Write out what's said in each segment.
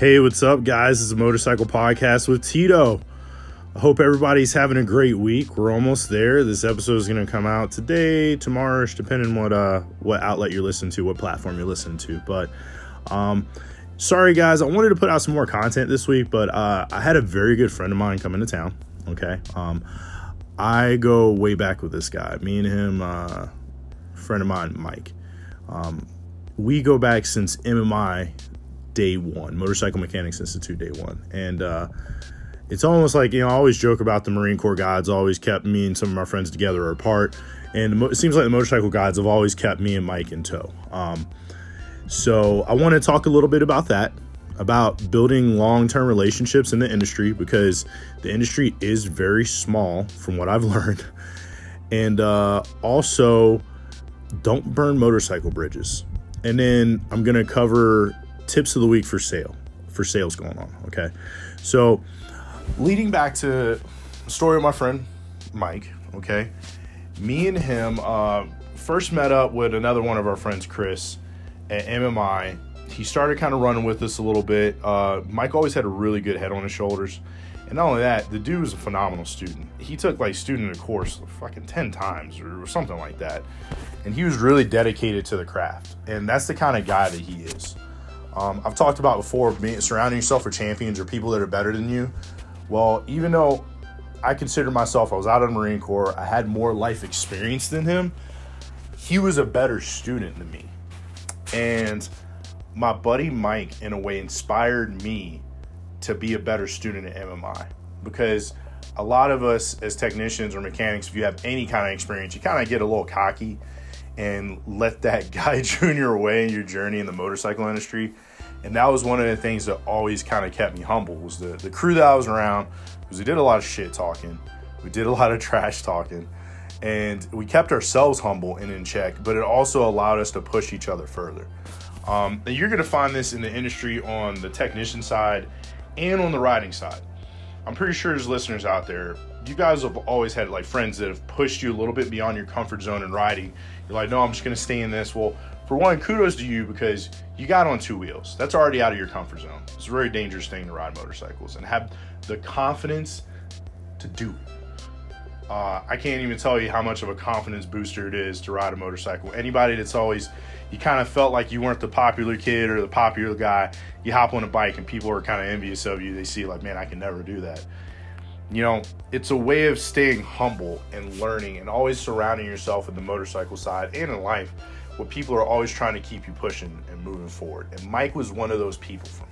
Hey, what's up, guys? It's a motorcycle podcast with Tito. I hope everybody's having a great week. We're almost there. This episode is going to come out today, tomorrow, depending what uh what outlet you're listening to, what platform you're listening to. But um, sorry guys, I wanted to put out some more content this week, but uh, I had a very good friend of mine come into town. Okay, um, I go way back with this guy. Me and him, uh, friend of mine, Mike. Um, we go back since MMI day one, Motorcycle Mechanics Institute day one, and uh, it's almost like you know I always joke about the Marine Corps guides always kept me and some of my friends together or apart, and it seems like the motorcycle guides have always kept me and Mike in tow. Um, so I want to talk a little bit about that, about building long-term relationships in the industry because the industry is very small from what I've learned, and uh, also don't burn motorcycle bridges. And then I'm gonna cover tips of the week for sale for sales going on. Okay, so leading back to story of my friend Mike, okay, me and him uh, first met up with another one of our friends, Chris, at MMI. He started kind of running with us a little bit. Uh, Mike always had a really good head on his shoulders. And not only that, the dude was a phenomenal student. He took like student a course fucking 10 times or something like that. And he was really dedicated to the craft. And that's the kind of guy that he is. Um, I've talked about before being, surrounding yourself with champions or people that are better than you. Well, even though I consider myself, I was out of the Marine Corps, I had more life experience than him, he was a better student than me. And my buddy Mike, in a way, inspired me to be a better student at MMI because a lot of us as technicians or mechanics, if you have any kind of experience, you kind of get a little cocky and let that guide you in your way in your journey in the motorcycle industry. And that was one of the things that always kind of kept me humble was the, the crew that i was around because we did a lot of shit talking. We did a lot of trash talking. And we kept ourselves humble and in check but it also allowed us to push each other further. Um, and you're going to find this in the industry on the technician side and on the riding side. I'm pretty sure there's listeners out there you guys have always had like friends that have pushed you a little bit beyond your comfort zone in riding you're like no i'm just going to stay in this well for one, kudos to you because you got on two wheels. That's already out of your comfort zone. It's a very dangerous thing to ride motorcycles and have the confidence to do it. Uh, I can't even tell you how much of a confidence booster it is to ride a motorcycle. Anybody that's always, you kind of felt like you weren't the popular kid or the popular guy, you hop on a bike and people are kind of envious of you. They see, like, man, I can never do that. You know, it's a way of staying humble and learning and always surrounding yourself in the motorcycle side and in life where people are always trying to keep you pushing and moving forward. And Mike was one of those people for me.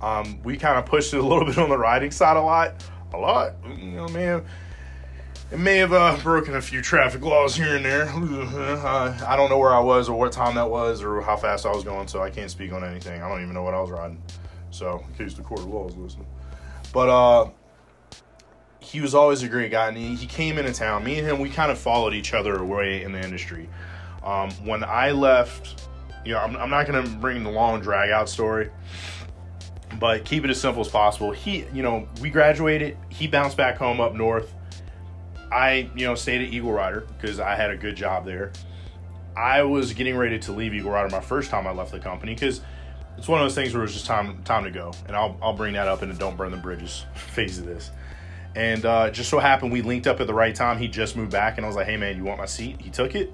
Um, we kind of pushed it a little bit on the riding side a lot, a lot. You know, man, it may have uh, broken a few traffic laws here and there. Uh, I don't know where I was or what time that was or how fast I was going, so I can't speak on anything. I don't even know what I was riding. So, in case the court of law is listening. But uh, he was always a great guy, and he, he came into town. Me and him, we kind of followed each other away in the industry. Um, when I left, you know, I'm, I'm not going to bring the long drag out story, but keep it as simple as possible. He, you know, we graduated. He bounced back home up north. I, you know, stayed at Eagle Rider because I had a good job there. I was getting ready to leave Eagle Rider my first time I left the company because it's one of those things where it was just time time to go. And I'll, I'll bring that up in the don't burn the bridges phase of this. And uh, just so happened we linked up at the right time. He just moved back, and I was like, "Hey man, you want my seat?" He took it.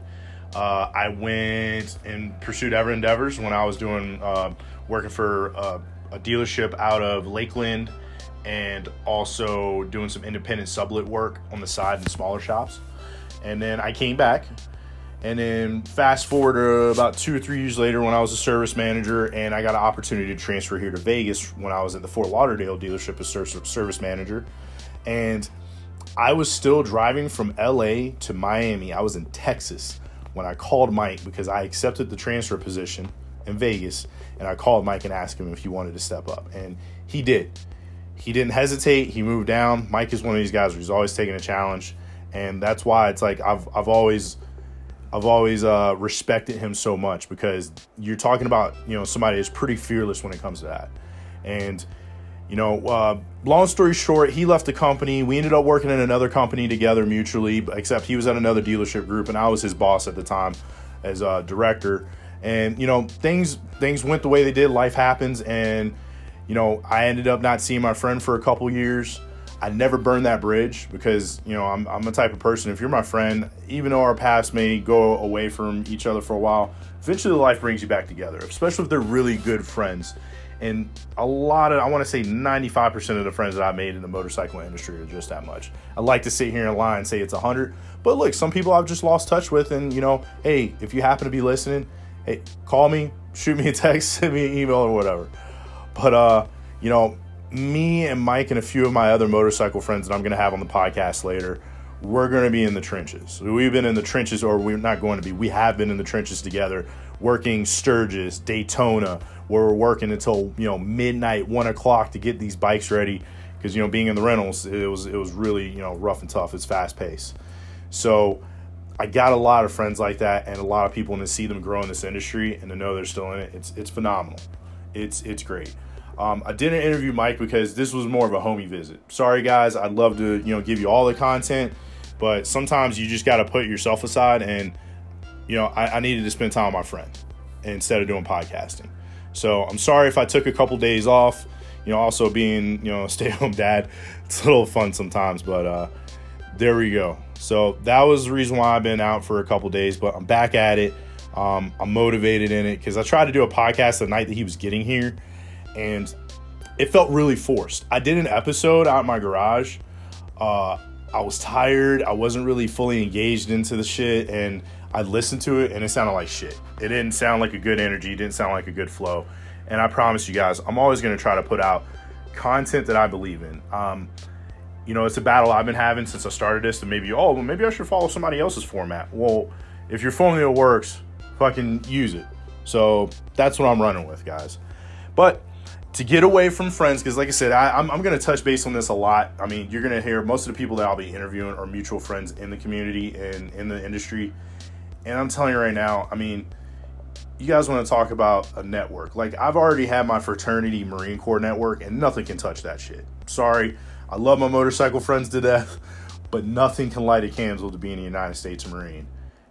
Uh, I went and pursued other endeavors when I was doing uh, working for uh, a dealership out of Lakeland and also doing some independent sublet work on the side in smaller shops. And then I came back. And then fast forward uh, about two or three years later when I was a service manager and I got an opportunity to transfer here to Vegas when I was at the Fort Lauderdale dealership as service manager. And I was still driving from LA to Miami. I was in Texas when I called Mike because I accepted the transfer position in Vegas and I called Mike and asked him if he wanted to step up. And he did. He didn't hesitate. He moved down. Mike is one of these guys who's always taking a challenge. And that's why it's like I've I've always I've always uh, respected him so much because you're talking about you know somebody that's pretty fearless when it comes to that. And you know, uh, long story short, he left the company. We ended up working in another company together mutually, except he was at another dealership group, and I was his boss at the time as a director. And you know, things things went the way they did. Life happens, and you know, I ended up not seeing my friend for a couple years. I never burned that bridge because, you know, I'm, I'm the type of person, if you're my friend, even though our paths may go away from each other for a while, eventually life brings you back together, especially if they're really good friends. And a lot of, I want to say 95% of the friends that I made in the motorcycle industry are just that much. I like to sit here and lie and say it's 100, but look, some people I've just lost touch with. And, you know, hey, if you happen to be listening, hey, call me, shoot me a text, send me an email or whatever. But, uh, you know, me and Mike and a few of my other motorcycle friends that I'm going to have on the podcast later, we're going to be in the trenches. We've been in the trenches, or we're not going to be. We have been in the trenches together, working Sturgis, Daytona, where we're working until you know midnight, one o'clock to get these bikes ready. Because you know, being in the rentals, it was it was really you know rough and tough. It's fast paced. So I got a lot of friends like that, and a lot of people, and to see them grow in this industry and to know they're still in it, it's it's phenomenal. It's it's great. Um, I didn't interview Mike because this was more of a homie visit. Sorry, guys. I'd love to, you know, give you all the content, but sometimes you just got to put yourself aside. And, you know, I, I, needed to spend time with my friend instead of doing podcasting. So I'm sorry if I took a couple days off. You know, also being, you know, a stay-at-home dad, it's a little fun sometimes. But uh, there we go. So that was the reason why I've been out for a couple days. But I'm back at it. Um, I'm motivated in it because I tried to do a podcast the night that he was getting here and it felt really forced. I did an episode out my garage. Uh, I was tired. I wasn't really fully engaged into the shit, and I listened to it, and it sounded like shit. It didn't sound like a good energy. It didn't sound like a good flow. And I promise you guys, I'm always going to try to put out content that I believe in. Um, you know, it's a battle I've been having since I started this. And maybe, oh, well, maybe I should follow somebody else's format. Well, if your formula works, fucking use it. So that's what I'm running with, guys. But to get away from friends because like i said I, am going to touch base on this a lot i mean you're going to hear most of the people that i'll be interviewing are mutual friends in the community and in the industry and i'm telling you right now i mean you guys want to talk about a network like i've already had my fraternity marine corps network and nothing can touch that shit sorry i love my motorcycle friends to death but nothing can light a candle to being a united states marine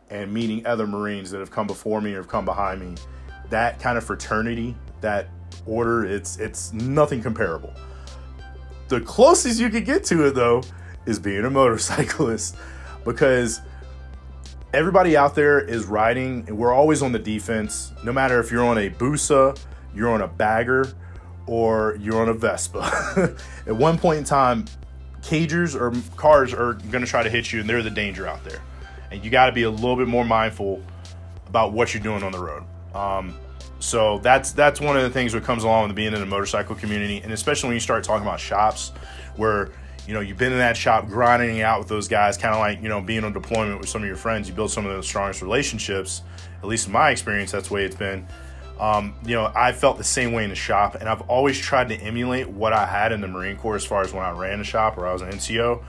and meeting other marines that have come before me or have come behind me that kind of fraternity that order. It's it's nothing comparable. The closest you could get to it though is being a motorcyclist because everybody out there is riding and we're always on the defense no matter if you're on a Busa, you're on a bagger or you're on a Vespa. At one point in time, cagers or cars are going to try to hit you and they're the danger out there. And you got to be a little bit more mindful about what you're doing on the road. Um, so that's that's one of the things that comes along with being in a motorcycle community, and especially when you start talking about shops where you know you've been in that shop grinding out with those guys, kind of like you know being on deployment with some of your friends. You build some of the strongest relationships. At least in my experience, that's the way it's been. Um, you know, I felt the same way in the shop, and I've always tried to emulate what I had in the Marine Corps as far as when I ran a shop or I was an NCO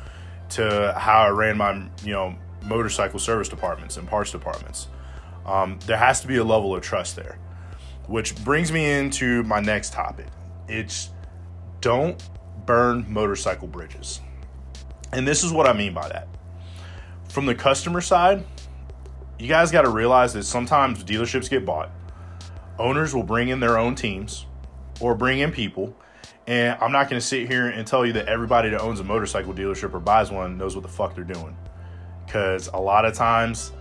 to how I ran my you know motorcycle service departments and parts departments. Um, there has to be a level of trust there which brings me into my next topic. It's don't burn motorcycle bridges. And this is what I mean by that. From the customer side, you guys got to realize that sometimes dealerships get bought. Owners will bring in their own teams or bring in people. And I'm not going to sit here and tell you that everybody that owns a motorcycle dealership or buys one knows what the fuck they're doing. Because a lot of times,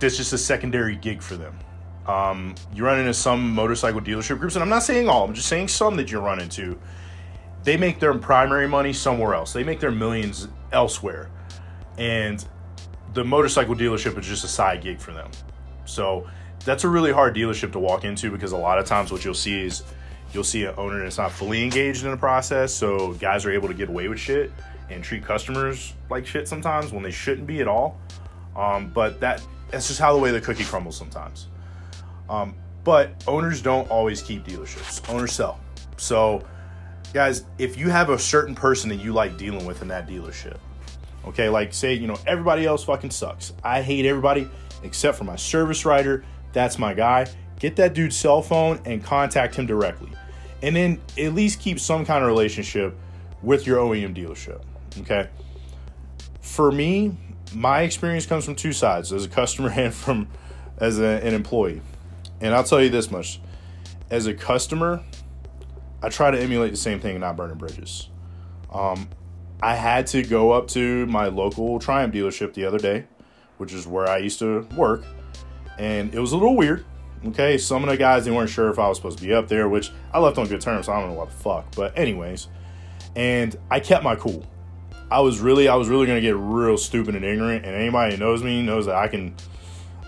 is just a secondary gig for them. Um, you run into some motorcycle dealership groups, and I'm not saying all, I'm just saying some that you run into. They make their primary money somewhere else. They make their millions elsewhere. And the motorcycle dealership is just a side gig for them. So that's a really hard dealership to walk into because a lot of times what you'll see is you'll see an owner that's not fully engaged in the process. So guys are able to get away with shit and treat customers like shit sometimes when they shouldn't be at all. Um, but that that's just how the way the cookie crumbles sometimes. Um, but owners don't always keep dealerships. Owners sell. So, guys, if you have a certain person that you like dealing with in that dealership, okay, like say, you know, everybody else fucking sucks. I hate everybody except for my service writer. That's my guy. Get that dude's cell phone and contact him directly. And then at least keep some kind of relationship with your OEM dealership. Okay. For me, my experience comes from two sides as a customer and from as a, an employee. And I'll tell you this much as a customer, I try to emulate the same thing and not burning bridges. Um, I had to go up to my local Triumph dealership the other day, which is where I used to work, and it was a little weird. Okay, some of the guys they weren't sure if I was supposed to be up there, which I left on good terms, so I don't know what the fuck. But anyways, and I kept my cool. I was really, I was really gonna get real stupid and ignorant, and anybody who knows me knows that I can,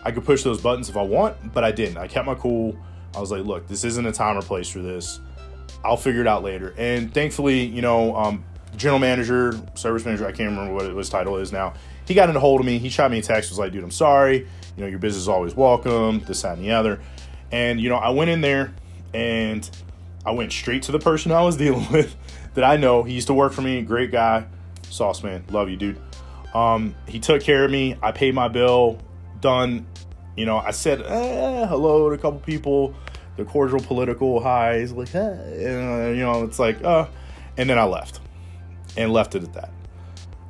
I could push those buttons if I want, but I didn't. I kept my cool. I was like, look, this isn't a time or place for this. I'll figure it out later. And thankfully, you know, um, general manager, service manager, I can't remember what his title is now. He got in a hold of me. He shot me a text, was like, dude, I'm sorry. You know, your business is always welcome, this, that, and the other. And, you know, I went in there and I went straight to the person I was dealing with that I know. He used to work for me, great guy. Sauce man, love you, dude. Um, he took care of me. I paid my bill, done. You know, I said eh, hello to a couple people, the cordial political highs, like, eh, you know, it's like, uh, and then I left and left it at that.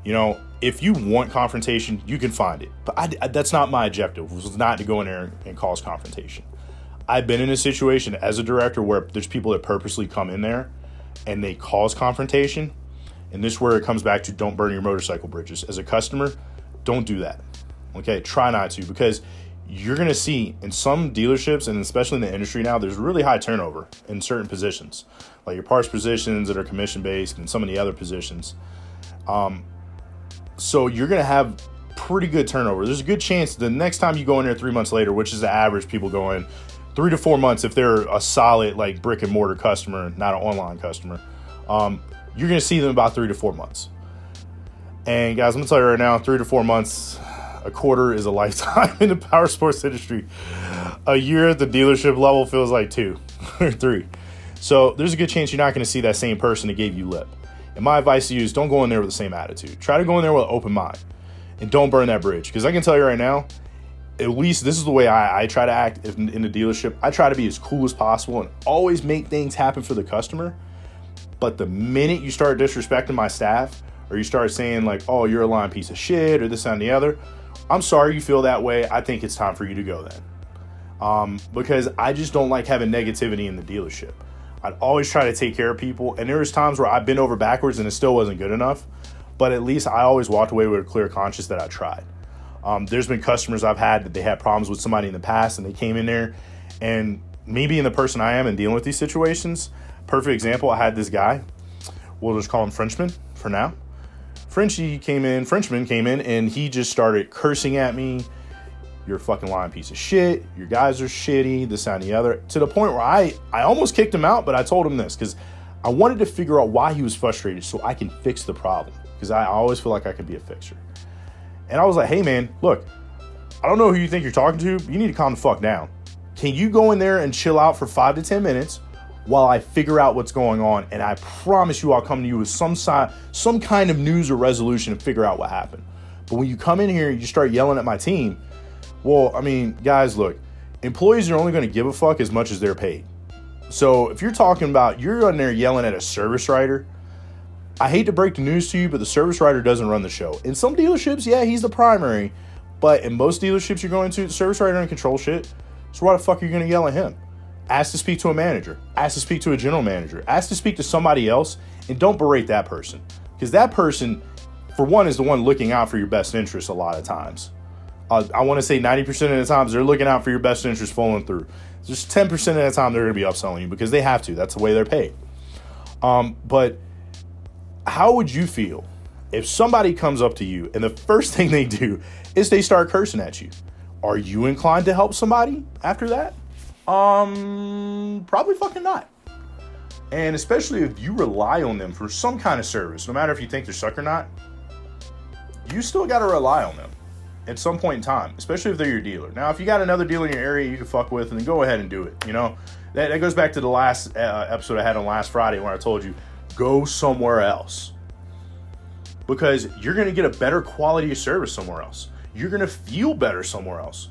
You know, if you want confrontation, you can find it. But I, I, that's not my objective. Was not to go in there and cause confrontation. I've been in a situation as a director where there's people that purposely come in there and they cause confrontation. And this is where it comes back to don't burn your motorcycle bridges. As a customer, don't do that. Okay, try not to because you're going to see in some dealerships and especially in the industry now, there's really high turnover in certain positions, like your parts positions that are commission based and some of the other positions. Um, so you're going to have pretty good turnover. There's a good chance the next time you go in there three months later, which is the average people go in three to four months if they're a solid like brick and mortar customer, not an online customer. Um, you're going to see them about three to four months. And guys, I'm gonna tell you right now, three to four months a quarter is a lifetime in the power sports industry. A year at the dealership level feels like two or three. So there's a good chance you're not going to see that same person that gave you lip. And my advice to you is don't go in there with the same attitude. Try to go in there with an open mind and don't burn that bridge. Because I can tell you right now, at least this is the way I, I try to act in, in the dealership. I try to be as cool as possible and always make things happen for the customer. But the minute you start disrespecting my staff, or you start saying like, "Oh, you're a lying piece of shit," or this and the other, I'm sorry you feel that way. I think it's time for you to go then. Um, because I just don't like having negativity in the dealership. I'd always try to take care of people, and there was times where I've been over backwards and it still wasn't good enough. But at least I always walked away with a clear conscience that I tried. Um, there's been customers I've had that they had problems with somebody in the past, and they came in there, and me being the person I am and dealing with these situations, perfect example. I had this guy. We'll just call him Frenchman for now. Frenchie came in, Frenchman came in, and he just started cursing at me. You're a fucking lying piece of shit. Your guys are shitty, this, and the other. To the point where I, I almost kicked him out, but I told him this because I wanted to figure out why he was frustrated so I can fix the problem. Because I always feel like I can be a fixer. And I was like, hey man, look, I don't know who you think you're talking to, you need to calm the fuck down. Can you go in there and chill out for five to 10 minutes? While I figure out what's going on. And I promise you, I'll come to you with some si- some kind of news or resolution and figure out what happened. But when you come in here and you start yelling at my team, well, I mean, guys, look, employees are only going to give a fuck as much as they're paid. So if you're talking about you're on there yelling at a service writer, I hate to break the news to you, but the service writer doesn't run the show. In some dealerships, yeah, he's the primary, but in most dealerships you're going to, the service writer doesn't control shit. So why the fuck are you going to yell at him? Ask to speak to a manager, ask to speak to a general manager, ask to speak to somebody else, and don't berate that person. Because that person, for one, is the one looking out for your best interest a lot of times. Uh, I want to say 90% of the times they're looking out for your best interest following through. Just 10% of the time they're going to be upselling you because they have to. That's the way they're paid. Um, but how would you feel if somebody comes up to you and the first thing they do is they start cursing at you? Are you inclined to help somebody after that? Um, probably fucking not. And especially if you rely on them for some kind of service, no matter if you think they're suck or not, you still got to rely on them at some point in time, especially if they're your dealer. Now, if you got another dealer in your area you can fuck with, then go ahead and do it. You know, that, that goes back to the last uh, episode I had on last Friday where I told you go somewhere else because you're going to get a better quality of service somewhere else. You're going to feel better somewhere else.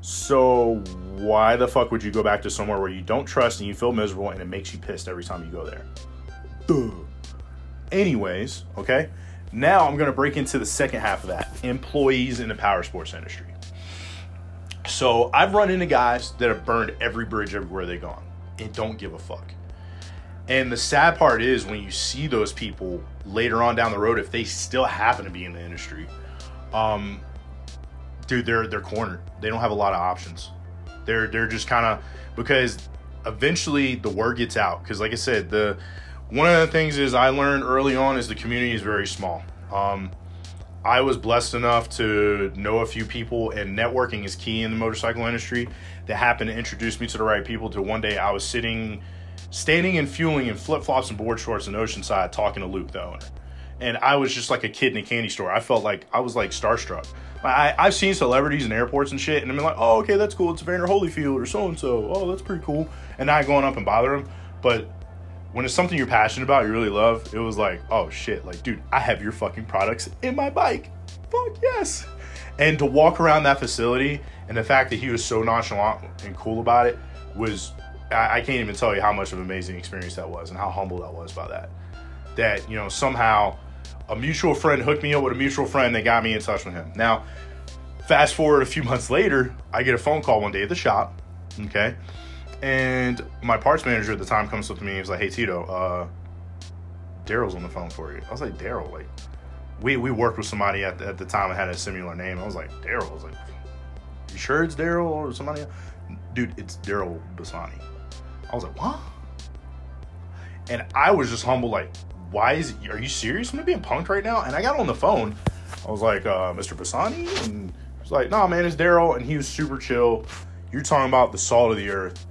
So why the fuck would you go back to somewhere where you don't trust and you feel miserable and it makes you pissed every time you go there? Duh. Anyways, okay. Now I'm to break into the second half of that employees in the power sports industry. So I've run into guys that have burned every bridge everywhere they've gone and don't give a fuck. And the sad part is when you see those people later on down the road, if they still happen to be in the industry, um, dude, they're they're cornered. They don't have a lot of options. They're they're just kind of because eventually the word gets out. Because like I said, the one of the things is I learned early on is the community is very small. Um, I was blessed enough to know a few people, and networking is key in the motorcycle industry. That happened to introduce me to the right people. To one day I was sitting, standing and fueling in flip flops and board shorts in Oceanside, talking to Luke, the owner, and I was just like a kid in a candy store. I felt like I was like starstruck. I, I've seen celebrities in airports and shit, and I'm like, oh, okay, that's cool. It's Evander Holyfield or so and so. Oh, that's pretty cool. And not going up and bother him, but when it's something you're passionate about, you really love, it was like, oh shit, like, dude, I have your fucking products in my bike. Fuck yes. And to walk around that facility and the fact that he was so nonchalant and cool about it was, I, I can't even tell you how much of an amazing experience that was and how humble that was by that. That, you know, somehow a mutual friend hooked me up with a mutual friend that got me in touch with him. Now, fast forward a few months later, I get a phone call one day at the shop. Okay and my parts manager at the time comes up to me and he's like, "Hey Tito, uh, Daryl's on the phone for you." I was like, "Daryl, like, we we worked with somebody at the, at the time that had a similar name." I was like, "Daryl." I was like, "You sure it's Daryl or somebody?" Else? Dude, it's Daryl Bassani. I was like, "What?" And I was just humble, like, "Why is? Are you serious? I'm being punked right now." And I got on the phone. I was like, uh, "Mr. Bassani," and he's like, "No, nah, man, it's Daryl," and he was super chill. You're talking about the salt of the earth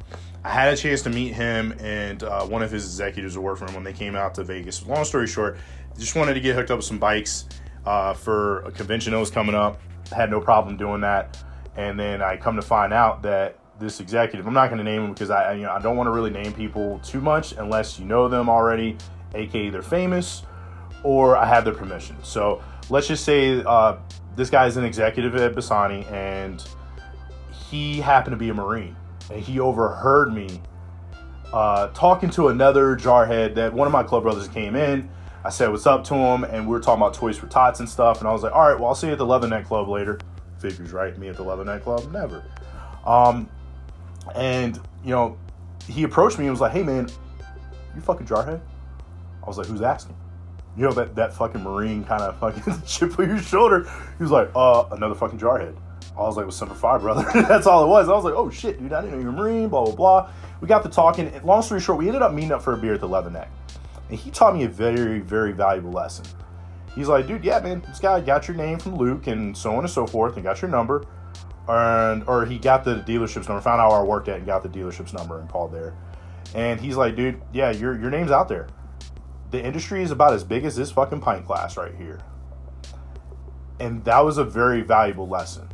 I had a chance to meet him and uh, one of his executives who worked for him when they came out to Vegas. Long story short, just wanted to get hooked up with some bikes uh, for a convention that was coming up. Had no problem doing that, and then I come to find out that this executive, I'm not going to name him because I, you know, I don't want to really name people too much unless you know them already, aka they're famous, or I have their permission. So let's just say uh, this guy is an executive at Bassani, and he happened to be a Marine and he overheard me uh, talking to another jarhead that one of my club brothers came in. I said what's up to him, and we were talking about toys for tots and stuff. And I was like, all right, well, I'll see you at the Leatherneck Club later. Figures, right? Me at the Leatherneck Club? Never. Um, and, you know, he approached me and was like, hey, man, you fucking jarhead? I was like, who's asking? You know, that, that fucking Marine kind of fucking chip on your shoulder. He was like, uh, another fucking jarhead. I was like, was Semper Fi, brother. That's all it was. I was like, oh shit, dude, I didn't know you were Marine, blah, blah, blah. We got to talking. Long story short, we ended up meeting up for a beer at the Leatherneck. And he taught me a very, very valuable lesson. He's like, dude, yeah, man, this guy got your name from Luke and so on and so forth and got your number. And or he got the dealership's number, found out where I worked at and got the dealership's number and called there. And he's like, dude, yeah, your your name's out there. The industry is about as big as this fucking pint glass right here. And that was a very valuable lesson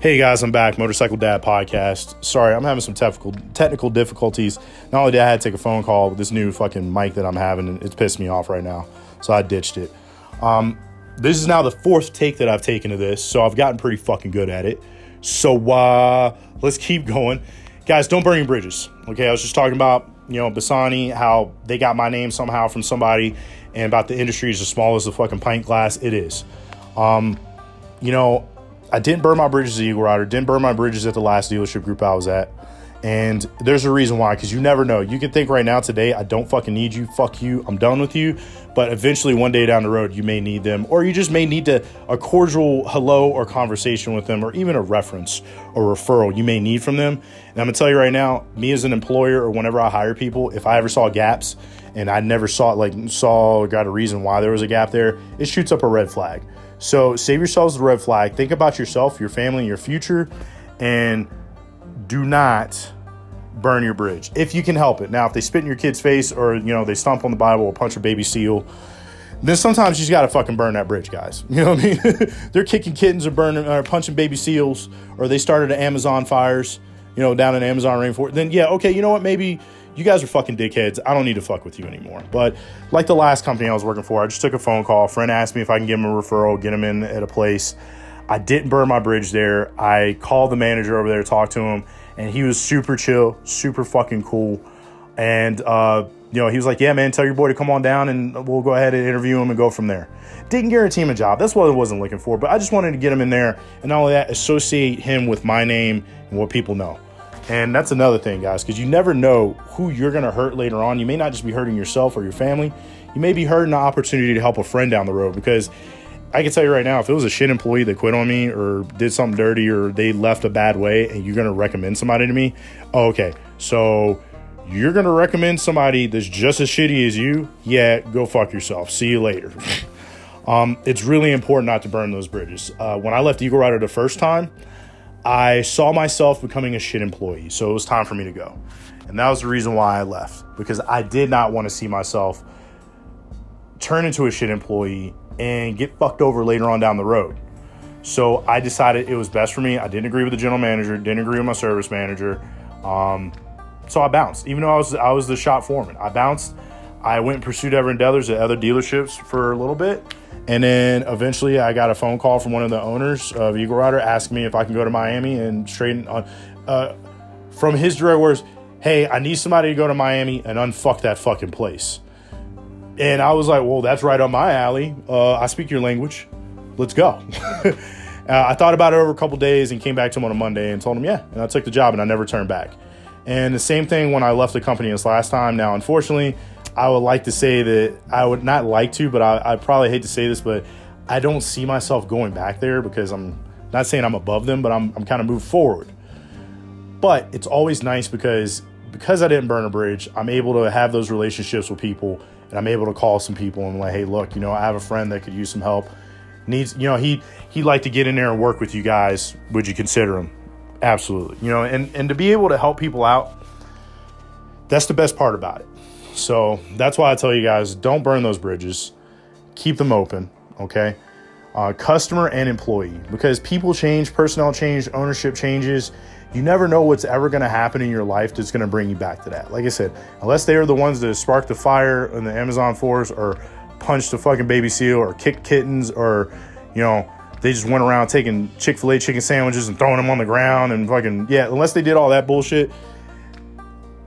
Hey guys, I'm back. Motorcycle Dad podcast. Sorry, I'm having some technical technical difficulties. Not only did I had to take a phone call with this new fucking mic that I'm having, it's pissed me off right now. So I ditched it. Um, this is now the fourth take that I've taken of this, so I've gotten pretty fucking good at it. So uh, let's keep going, guys. Don't burn your bridges. Okay, I was just talking about you know Bassani, how they got my name somehow from somebody, and about the industry is as small as a fucking pint glass. It is. Um, you know, I didn't burn my bridges at Eagle Rider, didn't burn my bridges at the last dealership group I was at. And there's a reason why, because you never know. You can think right now, today, I don't fucking need you. Fuck you. I'm done with you. But eventually, one day down the road, you may need them, or you just may need to a cordial hello or conversation with them, or even a reference or referral you may need from them. And I'm gonna tell you right now, me as an employer, or whenever I hire people, if I ever saw gaps and I never saw like saw or got a reason why there was a gap there, it shoots up a red flag. So save yourselves the red flag. Think about yourself, your family, your future, and do not burn your bridge if you can help it. Now, if they spit in your kid's face or you know they stomp on the Bible or punch a baby seal, then sometimes you just gotta fucking burn that bridge, guys. You know what I mean? They're kicking kittens or burning or punching baby seals, or they started an Amazon fires, you know, down in Amazon rainforest. Then yeah, okay, you know what? Maybe you guys are fucking dickheads. I don't need to fuck with you anymore. But like the last company I was working for, I just took a phone call. A friend asked me if I can give him a referral, get him in at a place. I didn't burn my bridge there. I called the manager over there, talked to him, and he was super chill, super fucking cool. And uh, you know, he was like, yeah, man, tell your boy to come on down and we'll go ahead and interview him and go from there. Didn't guarantee him a job. That's what I wasn't looking for. But I just wanted to get him in there and not only that, associate him with my name and what people know. And that's another thing, guys, because you never know who you're going to hurt later on. You may not just be hurting yourself or your family, you may be hurting the opportunity to help a friend down the road. Because I can tell you right now, if it was a shit employee that quit on me or did something dirty or they left a bad way and you're going to recommend somebody to me, okay, so you're going to recommend somebody that's just as shitty as you? Yeah, go fuck yourself. See you later. um, it's really important not to burn those bridges. Uh, when I left Eagle Rider the first time, I saw myself becoming a shit employee. So it was time for me to go. And that was the reason why I left because I did not want to see myself turn into a shit employee and get fucked over later on down the road. So I decided it was best for me. I didn't agree with the general manager, didn't agree with my service manager. Um, so I bounced, even though I was I was the shop foreman. I bounced. I went and pursued other endeavors at other dealerships for a little bit. And then eventually I got a phone call from one of the owners of Eagle Rider asking me if I can go to Miami and straighten on uh, from his direct words, hey, I need somebody to go to Miami and unfuck that fucking place. And I was like, well, that's right on my alley. Uh, I speak your language. Let's go. uh, I thought about it over a couple days and came back to him on a Monday and told him, yeah. And I took the job and I never turned back. And the same thing when I left the company this last time. Now, unfortunately, I would like to say that I would not like to, but I, I probably hate to say this, but I don't see myself going back there because I'm not saying I'm above them, but I'm, I'm kind of moved forward. But it's always nice because because I didn't burn a bridge, I'm able to have those relationships with people and I'm able to call some people and like, hey, look, you know, I have a friend that could use some help. Needs, you know, he he'd like to get in there and work with you guys. Would you consider him? Absolutely. You know, and and to be able to help people out, that's the best part about it. So that's why I tell you guys, don't burn those bridges. Keep them open. Okay. Uh, customer and employee. Because people change, personnel change, ownership changes. You never know what's ever going to happen in your life that's going to bring you back to that. Like I said, unless they are the ones that sparked the fire in the Amazon forest or punched a fucking baby seal or kicked kittens or, you know, they just went around taking Chick fil A chicken sandwiches and throwing them on the ground and fucking, yeah, unless they did all that bullshit,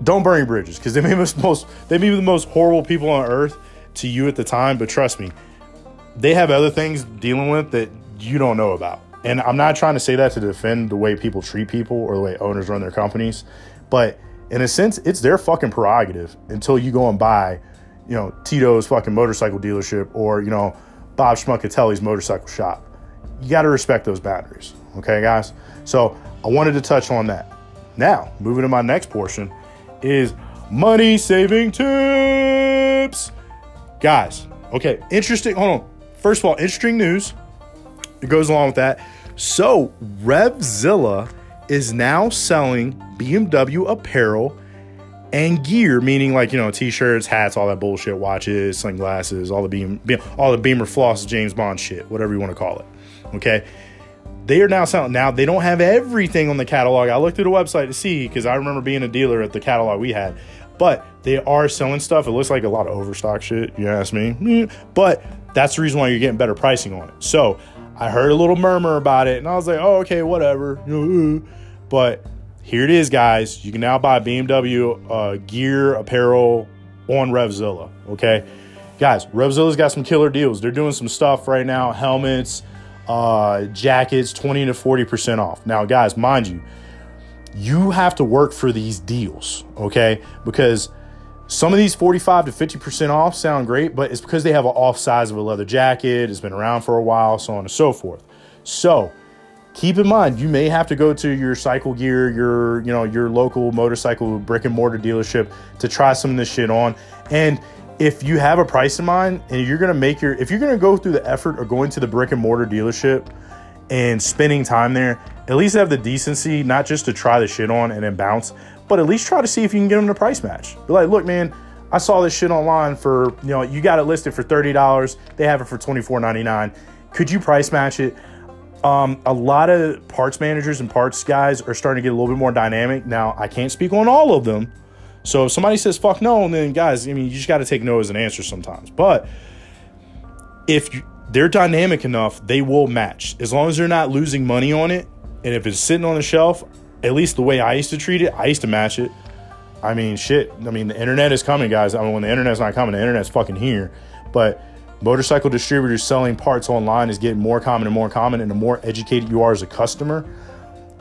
don't burn your bridges. Because they may be the most, they may be the most horrible people on earth to you at the time, but trust me, they have other things dealing with that you don't know about. And I'm not trying to say that to defend the way people treat people or the way owners run their companies, but in a sense, it's their fucking prerogative until you go and buy, you know, Tito's fucking motorcycle dealership or, you know, Bob Schmuckatelli's motorcycle shop. You got to respect those boundaries. Okay, guys? So I wanted to touch on that. Now, moving to my next portion is money saving tips. Guys, okay, interesting. Hold on. First of all, interesting news. It goes along with that. So, Revzilla is now selling BMW apparel and gear, meaning like you know t-shirts, hats, all that bullshit, watches, sunglasses, all the beam, all the Beamer floss, James Bond shit, whatever you want to call it. Okay, they are now selling. Now they don't have everything on the catalog. I looked through the website to see because I remember being a dealer at the catalog we had, but they are selling stuff. It looks like a lot of overstock shit. You ask me, but that's the reason why you're getting better pricing on it. So I heard a little murmur about it, and I was like, oh, okay, whatever. But here it is, guys. You can now buy BMW uh, gear, apparel on Revzilla. Okay, guys, Revzilla's got some killer deals. They're doing some stuff right now helmets, uh, jackets, 20 to 40% off. Now, guys, mind you, you have to work for these deals, okay? Because some of these 45 to 50% off sound great, but it's because they have an off size of a leather jacket, it's been around for a while, so on and so forth. So keep in mind, you may have to go to your cycle gear, your, you know, your local motorcycle brick and mortar dealership to try some of this shit on. And if you have a price in mind and you're gonna make your if you're gonna go through the effort of going to the brick and mortar dealership and spending time there, at least have the decency not just to try the shit on and then bounce, but at least try to see if you can get them to price match. Be like, look, man, I saw this shit online for, you know, you got it listed for $30. They have it for $24.99. Could you price match it? Um, a lot of parts managers and parts guys are starting to get a little bit more dynamic. Now, I can't speak on all of them. So if somebody says fuck no, then guys, I mean, you just got to take no as an answer sometimes. But if you, they're dynamic enough, they will match. As long as they're not losing money on it, and if it's sitting on the shelf, at least the way I used to treat it, I used to match it. I mean, shit. I mean, the internet is coming, guys. I mean, when the internet's not coming, the internet's fucking here. But motorcycle distributors selling parts online is getting more common and more common. And the more educated you are as a customer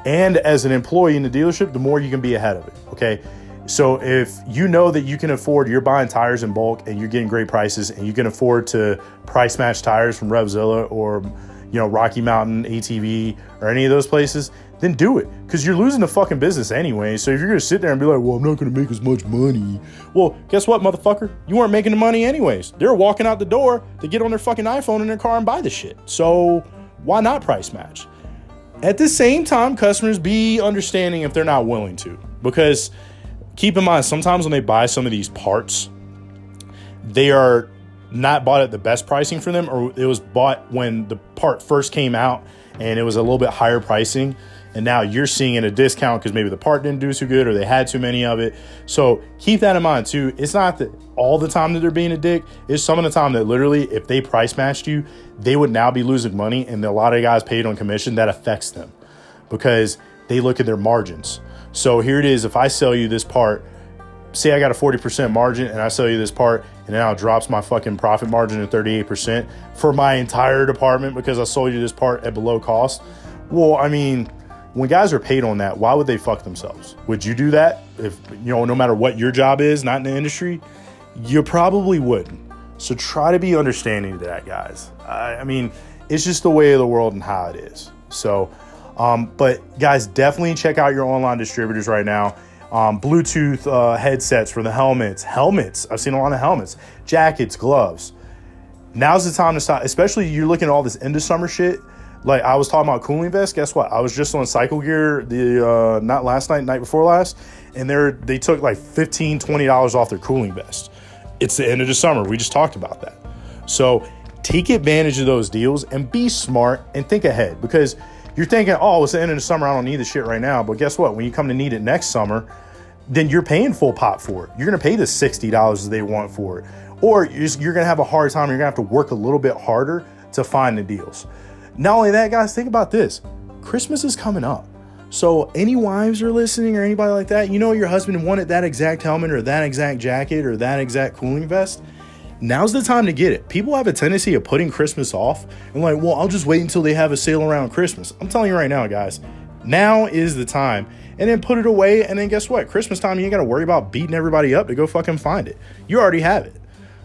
and as an employee in the dealership, the more you can be ahead of it. Okay. So if you know that you can afford, you're buying tires in bulk and you're getting great prices and you can afford to price match tires from Revzilla or, you know, Rocky Mountain, ATV, or any of those places, then do it because you're losing the fucking business anyway. So if you're gonna sit there and be like, well, I'm not gonna make as much money, well, guess what, motherfucker? You weren't making the money anyways. They're walking out the door to get on their fucking iPhone in their car and buy the shit. So why not price match? At the same time, customers be understanding if they're not willing to because keep in mind sometimes when they buy some of these parts, they are not bought at the best pricing for them, or it was bought when the part first came out and it was a little bit higher pricing and now you're seeing it a discount because maybe the part didn't do too good or they had too many of it. So keep that in mind too. It's not that all the time that they're being a dick. It's some of the time that literally, if they price matched you, they would now be losing money, and a lot of guys paid on commission that affects them because they look at their margins. So here it is. If I sell you this part, say I got a 40% margin and I sell you this part and now it drops my fucking profit margin to 38% for my entire department because I sold you this part at below cost. Well, I mean, when guys are paid on that, why would they fuck themselves? Would you do that if, you know, no matter what your job is, not in the industry? You probably wouldn't. So try to be understanding to that, guys. I, I mean, it's just the way of the world and how it is. So, um, but guys, definitely check out your online distributors right now. Um, Bluetooth uh, headsets for the helmets, helmets. I've seen a lot of helmets, jackets, gloves. Now's the time to stop, especially you're looking at all this end of summer shit like I was talking about cooling vests. Guess what? I was just on Cycle Gear the uh, not last night, night before last, and they they took like 15 20 dollars off their cooling vest. It's the end of the summer. We just talked about that. So take advantage of those deals and be smart and think ahead because you're thinking, oh, it's the end of the summer. I don't need the shit right now. But guess what? When you come to need it next summer, then you're paying full pop for it. You're going to pay the $60 they want for it. Or you're, you're going to have a hard time. You're going to have to work a little bit harder to find the deals. Not only that, guys, think about this Christmas is coming up. So, any wives are listening or anybody like that, you know your husband wanted that exact helmet or that exact jacket or that exact cooling vest. Now's the time to get it. People have a tendency of putting Christmas off and like, well, I'll just wait until they have a sale around Christmas. I'm telling you right now, guys, now is the time. And then put it away, and then guess what? Christmas time, you ain't gotta worry about beating everybody up to go fucking find it. You already have it.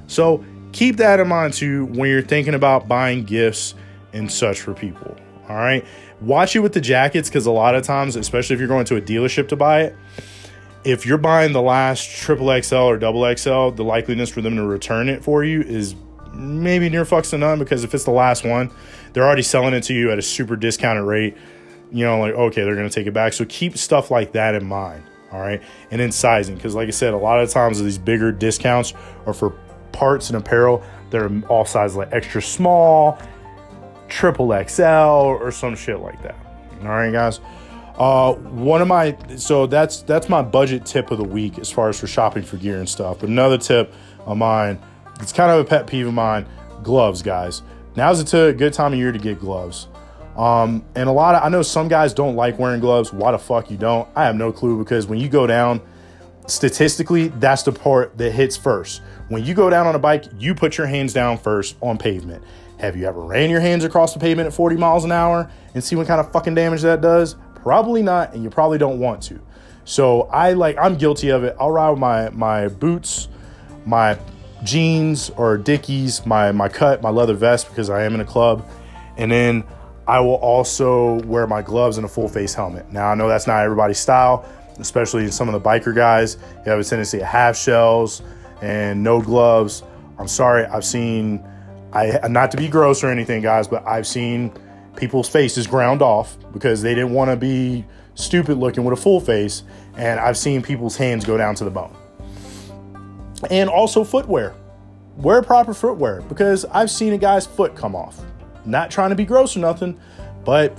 So keep that in mind too when you're thinking about buying gifts and such for people. All right. Watch it with the jackets because a lot of times, especially if you're going to a dealership to buy it, if you're buying the last triple XL or double XL, the likeliness for them to return it for you is maybe near fucks to none because if it's the last one, they're already selling it to you at a super discounted rate. You know, like, okay, they're going to take it back. So keep stuff like that in mind. All right. And then sizing because, like I said, a lot of times these bigger discounts are for parts and apparel They're all sizes like extra small triple XL or some shit like that. All right, guys. Uh, one of my so that's that's my budget tip of the week as far as for shopping for gear and stuff. But another tip of mine, it's kind of a pet peeve of mine. Gloves, guys. Now's a good time of year to get gloves. Um, and a lot of I know some guys don't like wearing gloves. Why the fuck you don't? I have no clue because when you go down, statistically, that's the part that hits first. When you go down on a bike, you put your hands down first on pavement. Have you ever ran your hands across the pavement at 40 miles an hour and see what kind of fucking damage that does? Probably not, and you probably don't want to. So I like I'm guilty of it. I'll ride with my my boots, my jeans or Dickies, my my cut, my leather vest because I am in a club, and then I will also wear my gloves and a full face helmet. Now I know that's not everybody's style, especially some of the biker guys. You have a tendency to have shells and no gloves. I'm sorry, I've seen I not to be gross or anything, guys, but I've seen people's faces ground off because they didn't want to be stupid looking with a full face, and I've seen people's hands go down to the bone. And also footwear. Wear proper footwear because I've seen a guy's foot come off. Not trying to be gross or nothing, but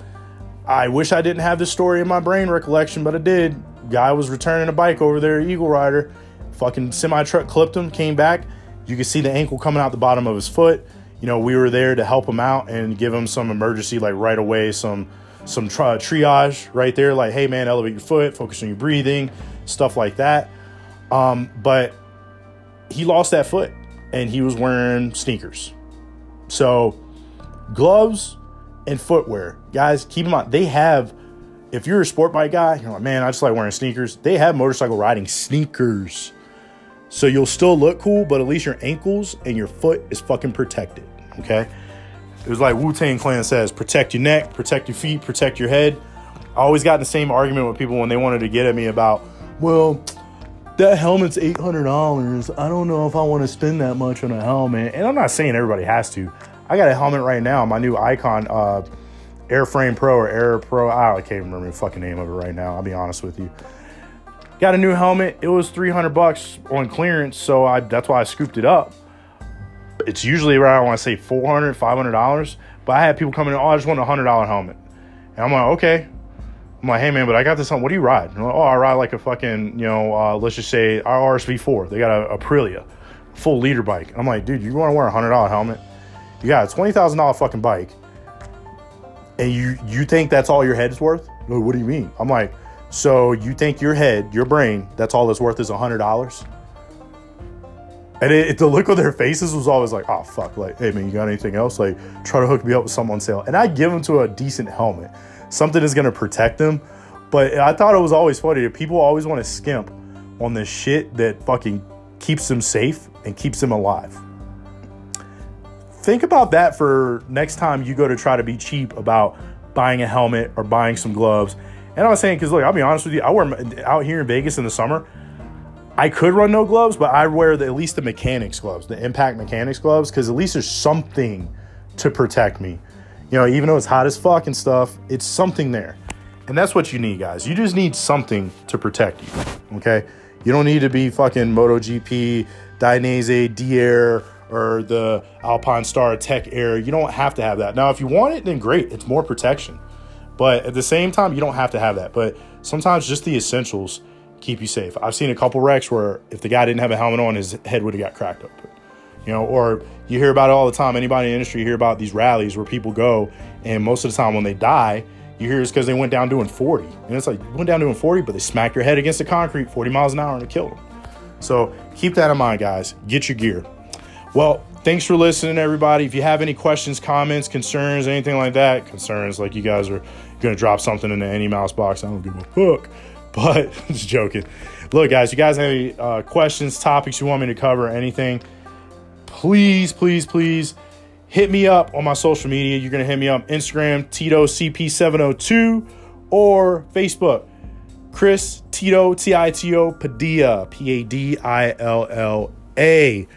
I wish I didn't have this story in my brain recollection, but I did. Guy was returning a bike over there, Eagle Rider. Fucking semi truck clipped him, came back. You could see the ankle coming out the bottom of his foot you know, we were there to help him out and give him some emergency, like right away, some some tri- triage right there, like, hey man, elevate your foot, focus on your breathing, stuff like that. Um, but he lost that foot and he was wearing sneakers. So, gloves and footwear, guys, keep in mind they have. If you're a sport bike guy, you're like, man, I just like wearing sneakers. They have motorcycle riding sneakers. So you'll still look cool, but at least your ankles and your foot is fucking protected. Okay. It was like Wu Tang Clan says protect your neck, protect your feet, protect your head. I always got in the same argument with people when they wanted to get at me about, well, that helmet's $800. I don't know if I want to spend that much on a helmet. And I'm not saying everybody has to. I got a helmet right now, my new Icon uh, Airframe Pro or Air Pro. I can't remember the fucking name of it right now. I'll be honest with you. Got a new helmet. It was 300 bucks on clearance, so I that's why I scooped it up. It's usually around, I want to say 400 $500. But I had people coming in, oh, I just want a $100 helmet. And I'm like, okay, I'm like, hey man, but I got this on. What do you ride? Like, oh, I ride like a fucking, you know, uh, let's just say our RSV4. They got a Aprilia, full leader bike. I'm like, dude, you want to wear a hundred dollar helmet? You got a twenty thousand dollar fucking bike, and you you think that's all your head's worth? No, what do you mean? I'm like, so you think your head, your brain, that's all it's worth is a hundred dollars? And it, it, the look on their faces was always like, oh fuck, like, hey man, you got anything else? Like, try to hook me up with someone on sale. And I give them to a decent helmet something is going to protect them. But I thought it was always funny that people always want to skimp on the shit that fucking keeps them safe and keeps them alive. Think about that for next time you go to try to be cheap about buying a helmet or buying some gloves. And I was saying, because look, I'll be honest with you, I wear out here in Vegas in the summer. I could run no gloves, but I wear the, at least the mechanics gloves, the impact mechanics gloves, because at least there's something to protect me you know, even though it's hot as fuck and stuff, it's something there. And that's what you need, guys. You just need something to protect you. Okay? You don't need to be fucking MotoGP, Dainese, D-Air, or the Alpinestars Tech Air. You don't have to have that. Now, if you want it, then great. It's more protection. But at the same time, you don't have to have that. But sometimes just the essentials keep you safe. I've seen a couple wrecks where if the guy didn't have a helmet on, his head would have got cracked open you know, or you hear about it all the time. Anybody in the industry hear about these rallies where people go, and most of the time when they die, you hear it's because they went down doing 40. And it's like, went down doing 40, but they smacked their head against the concrete 40 miles an hour and it killed them. So keep that in mind, guys. Get your gear. Well, thanks for listening, everybody. If you have any questions, comments, concerns, anything like that, concerns like you guys are going to drop something in the any mouse box, I don't give a fuck. But just joking. Look, guys, you guys have any uh, questions, topics you want me to cover, anything, please, please, please hit me up on my social media. You're going to hit me up Instagram, Tito CP702, or Facebook, Chris Tito, T I T O Padilla, P A D I L L A.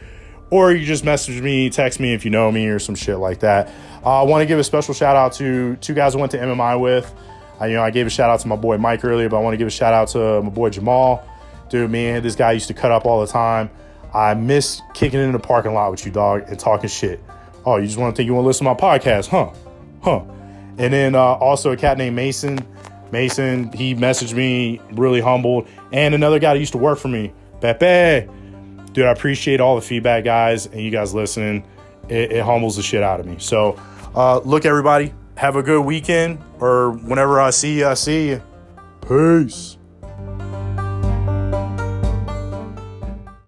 Or you just message me, text me if you know me, or some shit like that. Uh, I want to give a special shout out to two guys I went to MMI with. I, you know, I gave a shout out to my boy Mike earlier, but I want to give a shout out to my boy Jamal. Dude, man, this guy used to cut up all the time. I miss kicking in the parking lot with you, dog, and talking shit. Oh, you just want to think you want to listen to my podcast, huh? Huh. And then uh, also a cat named Mason. Mason, he messaged me, really humbled. And another guy that used to work for me, Pepe. Dude, I appreciate all the feedback, guys, and you guys listening. It, it humbles the shit out of me. So, uh, look, everybody, have a good weekend, or whenever I see you, I see you. Peace.